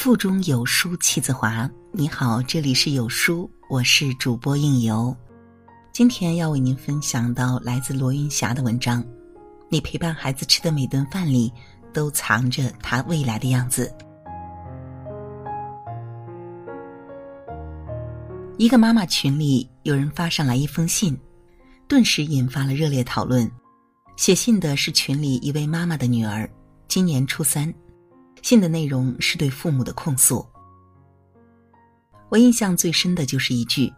腹中有书气自华。你好，这里是有书，我是主播应由。今天要为您分享到来自罗云霞的文章。你陪伴孩子吃的每顿饭里，都藏着他未来的样子。一个妈妈群里，有人发上来一封信，顿时引发了热烈讨论。写信的是群里一位妈妈的女儿，今年初三。信的内容是对父母的控诉。我印象最深的就是一句：“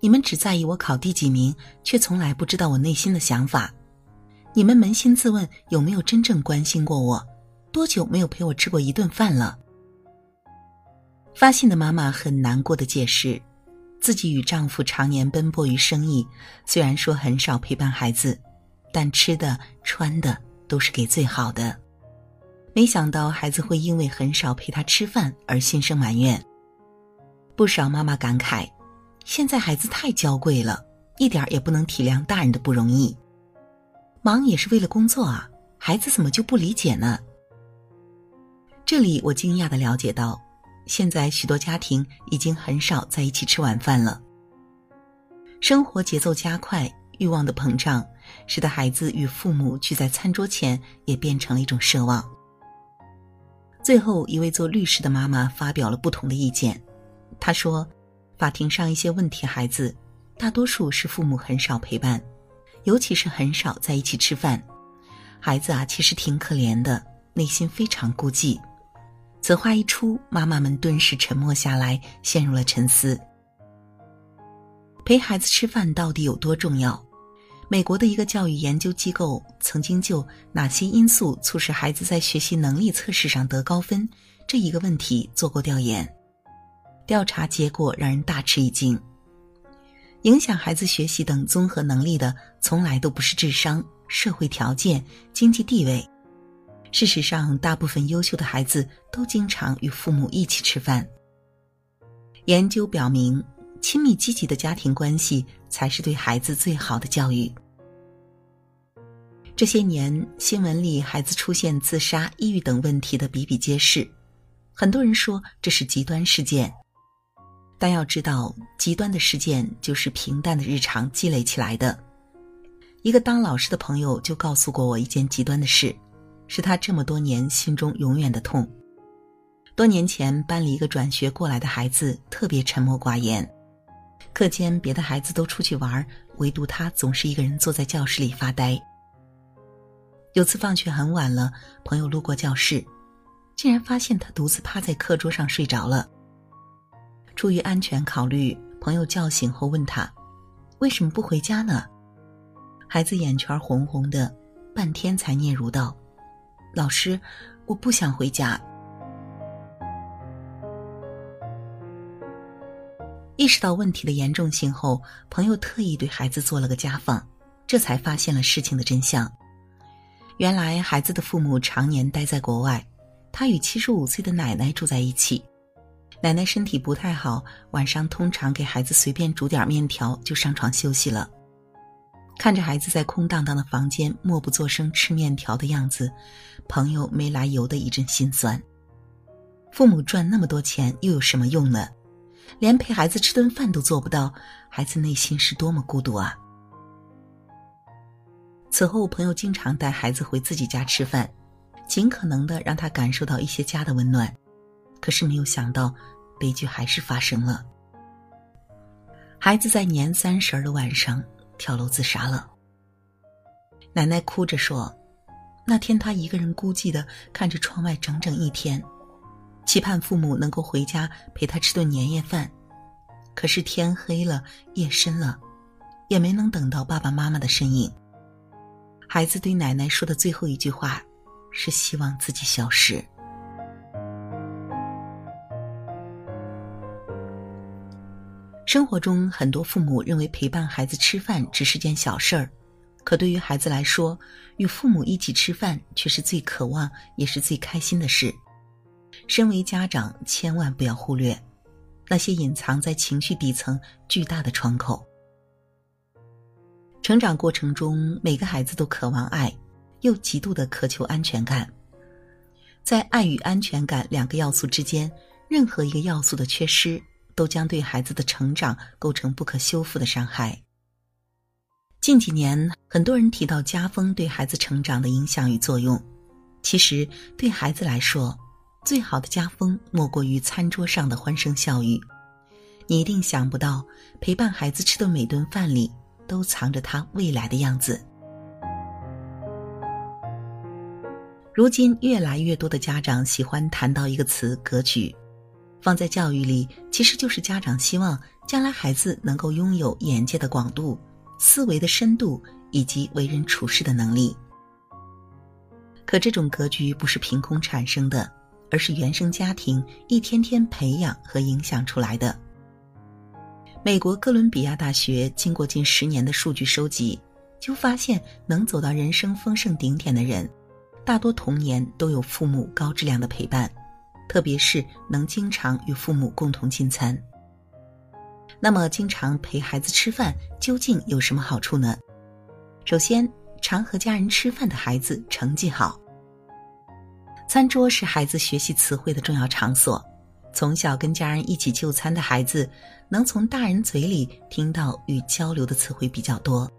你们只在意我考第几名，却从来不知道我内心的想法。你们扪心自问，有没有真正关心过我？多久没有陪我吃过一顿饭了？”发信的妈妈很难过的解释，自己与丈夫常年奔波于生意，虽然说很少陪伴孩子，但吃的穿的都是给最好的。没想到孩子会因为很少陪他吃饭而心生埋怨。不少妈妈感慨：现在孩子太娇贵了，一点也不能体谅大人的不容易。忙也是为了工作啊，孩子怎么就不理解呢？这里我惊讶的了解到，现在许多家庭已经很少在一起吃晚饭了。生活节奏加快，欲望的膨胀，使得孩子与父母聚在餐桌前也变成了一种奢望。最后一位做律师的妈妈发表了不同的意见。她说：“法庭上一些问题孩子，大多数是父母很少陪伴，尤其是很少在一起吃饭。孩子啊，其实挺可怜的，内心非常孤寂。”此话一出，妈妈们顿时沉默下来，陷入了沉思。陪孩子吃饭到底有多重要？美国的一个教育研究机构曾经就哪些因素促使孩子在学习能力测试上得高分这一个问题做过调研，调查结果让人大吃一惊。影响孩子学习等综合能力的，从来都不是智商、社会条件、经济地位。事实上，大部分优秀的孩子都经常与父母一起吃饭。研究表明。亲密积极的家庭关系才是对孩子最好的教育。这些年，新闻里孩子出现自杀、抑郁等问题的比比皆是，很多人说这是极端事件，但要知道，极端的事件就是平淡的日常积累起来的。一个当老师的朋友就告诉过我一件极端的事，是他这么多年心中永远的痛。多年前，班里一个转学过来的孩子特别沉默寡言。课间，别的孩子都出去玩，唯独他总是一个人坐在教室里发呆。有次放学很晚了，朋友路过教室，竟然发现他独自趴在课桌上睡着了。出于安全考虑，朋友叫醒后问他：“为什么不回家呢？”孩子眼圈红红的，半天才嗫嚅道：“老师，我不想回家。”意识到问题的严重性后，朋友特意对孩子做了个家访，这才发现了事情的真相。原来孩子的父母常年待在国外，他与七十五岁的奶奶住在一起。奶奶身体不太好，晚上通常给孩子随便煮点面条就上床休息了。看着孩子在空荡荡的房间默不作声吃面条的样子，朋友没来由的一阵心酸。父母赚那么多钱又有什么用呢？连陪孩子吃顿饭都做不到，孩子内心是多么孤独啊！此后，朋友经常带孩子回自己家吃饭，尽可能的让他感受到一些家的温暖。可是没有想到，悲剧还是发生了。孩子在年三十的晚上跳楼自杀了。奶奶哭着说：“那天他一个人孤寂的看着窗外整整一天。”期盼父母能够回家陪他吃顿年夜饭，可是天黑了，夜深了，也没能等到爸爸妈妈的身影。孩子对奶奶说的最后一句话，是希望自己消失。生活中，很多父母认为陪伴孩子吃饭只是件小事儿，可对于孩子来说，与父母一起吃饭却是最渴望也是最开心的事。身为家长，千万不要忽略那些隐藏在情绪底层巨大的窗口。成长过程中，每个孩子都渴望爱，又极度的渴求安全感。在爱与安全感两个要素之间，任何一个要素的缺失，都将对孩子的成长构成不可修复的伤害。近几年，很多人提到家风对孩子成长的影响与作用。其实，对孩子来说，最好的家风莫过于餐桌上的欢声笑语。你一定想不到，陪伴孩子吃的每顿饭里，都藏着他未来的样子。如今，越来越多的家长喜欢谈到一个词“格局”，放在教育里，其实就是家长希望将来孩子能够拥有眼界的广度、思维的深度以及为人处事的能力。可这种格局不是凭空产生的，而是原生家庭一天天培养和影响出来的。美国哥伦比亚大学经过近十年的数据收集，就发现能走到人生丰盛顶点的人，大多童年都有父母高质量的陪伴，特别是能经常与父母共同进餐。那么，经常陪孩子吃饭究竟有什么好处呢？首先，常和家人吃饭的孩子成绩好。餐桌是孩子学习词汇的重要场所。从小跟家人一起就餐的孩子，能从大人嘴里听到与交流的词汇比较多，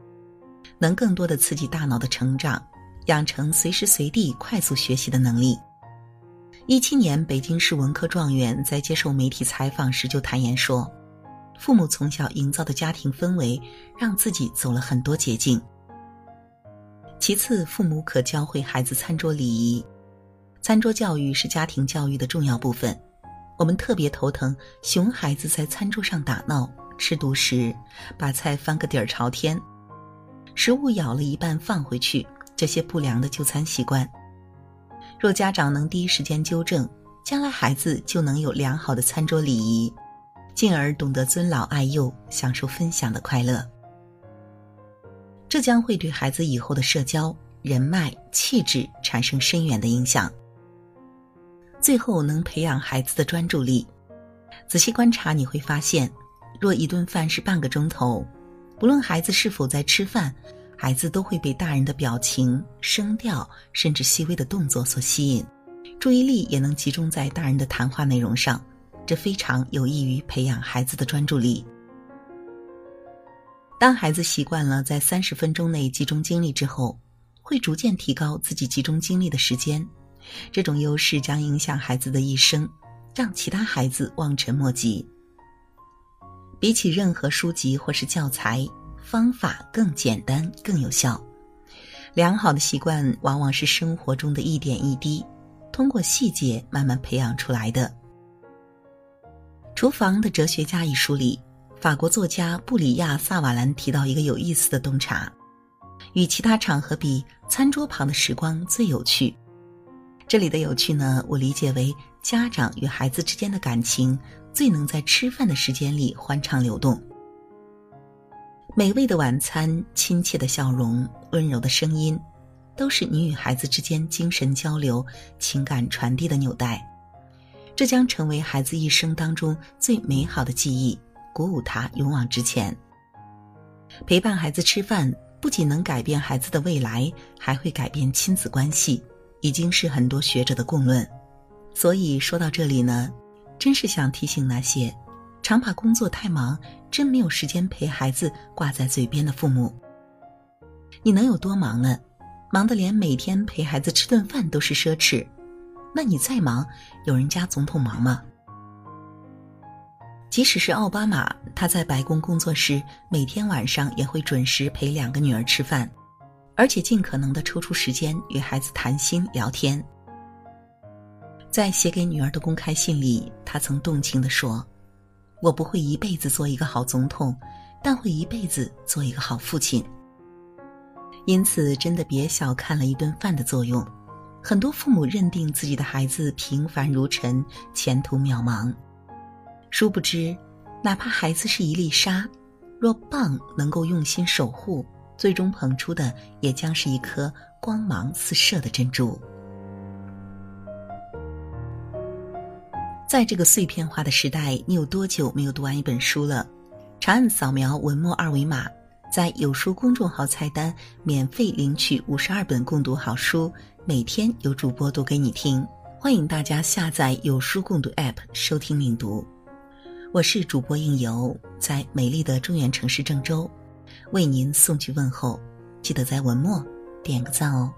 能更多的刺激大脑的成长，养成随时随地快速学习的能力。一七年，北京市文科状元在接受媒体采访时就坦言说：“父母从小营造的家庭氛围，让自己走了很多捷径。”其次，父母可教会孩子餐桌礼仪，餐桌教育是家庭教育的重要部分。我们特别头疼，熊孩子在餐桌上打闹、吃独食，把菜翻个底儿朝天，食物咬了一半放回去，这些不良的就餐习惯。若家长能第一时间纠正，将来孩子就能有良好的餐桌礼仪，进而懂得尊老爱幼，享受分享的快乐。这将会对孩子以后的社交、人脉、气质产生深远的影响。最后能培养孩子的专注力。仔细观察，你会发现，若一顿饭是半个钟头，不论孩子是否在吃饭，孩子都会被大人的表情、声调，甚至细微的动作所吸引，注意力也能集中在大人的谈话内容上，这非常有益于培养孩子的专注力。当孩子习惯了在三十分钟内集中精力之后，会逐渐提高自己集中精力的时间。这种优势将影响孩子的一生，让其他孩子望尘莫及。比起任何书籍或是教材，方法更简单、更有效。良好的习惯往往是生活中的一点一滴，通过细节慢慢培养出来的。《厨房的哲学家》一书里，法国作家布里亚·萨瓦兰提到一个有意思的洞察：与其他场合比，餐桌旁的时光最有趣。这里的有趣呢，我理解为家长与孩子之间的感情最能在吃饭的时间里欢畅流动。美味的晚餐、亲切的笑容、温柔的声音，都是你与孩子之间精神交流、情感传递的纽带。这将成为孩子一生当中最美好的记忆，鼓舞他勇往直前。陪伴孩子吃饭，不仅能改变孩子的未来，还会改变亲子关系。已经是很多学者的共论，所以说到这里呢，真是想提醒那些常把工作太忙，真没有时间陪孩子挂在嘴边的父母。你能有多忙呢？忙得连每天陪孩子吃顿饭都是奢侈，那你再忙，有人家总统忙吗？即使是奥巴马，他在白宫工作时，每天晚上也会准时陪两个女儿吃饭。而且尽可能的抽出时间与孩子谈心聊天。在写给女儿的公开信里，他曾动情地说：“我不会一辈子做一个好总统，但会一辈子做一个好父亲。”因此，真的别小看了一顿饭的作用。很多父母认定自己的孩子平凡如尘，前途渺茫，殊不知，哪怕孩子是一粒沙，若蚌能够用心守护。最终捧出的也将是一颗光芒四射的珍珠。在这个碎片化的时代你有多久没有读完一本书了？长按扫描文末二维码在有书公众号菜单免费领取五十二本共读好书每天有主播读给你听。欢迎大家下载有书共读 app 收听领读。我是主播应由在美丽的中原城市郑州为您送去问候记得在文末点个赞哦。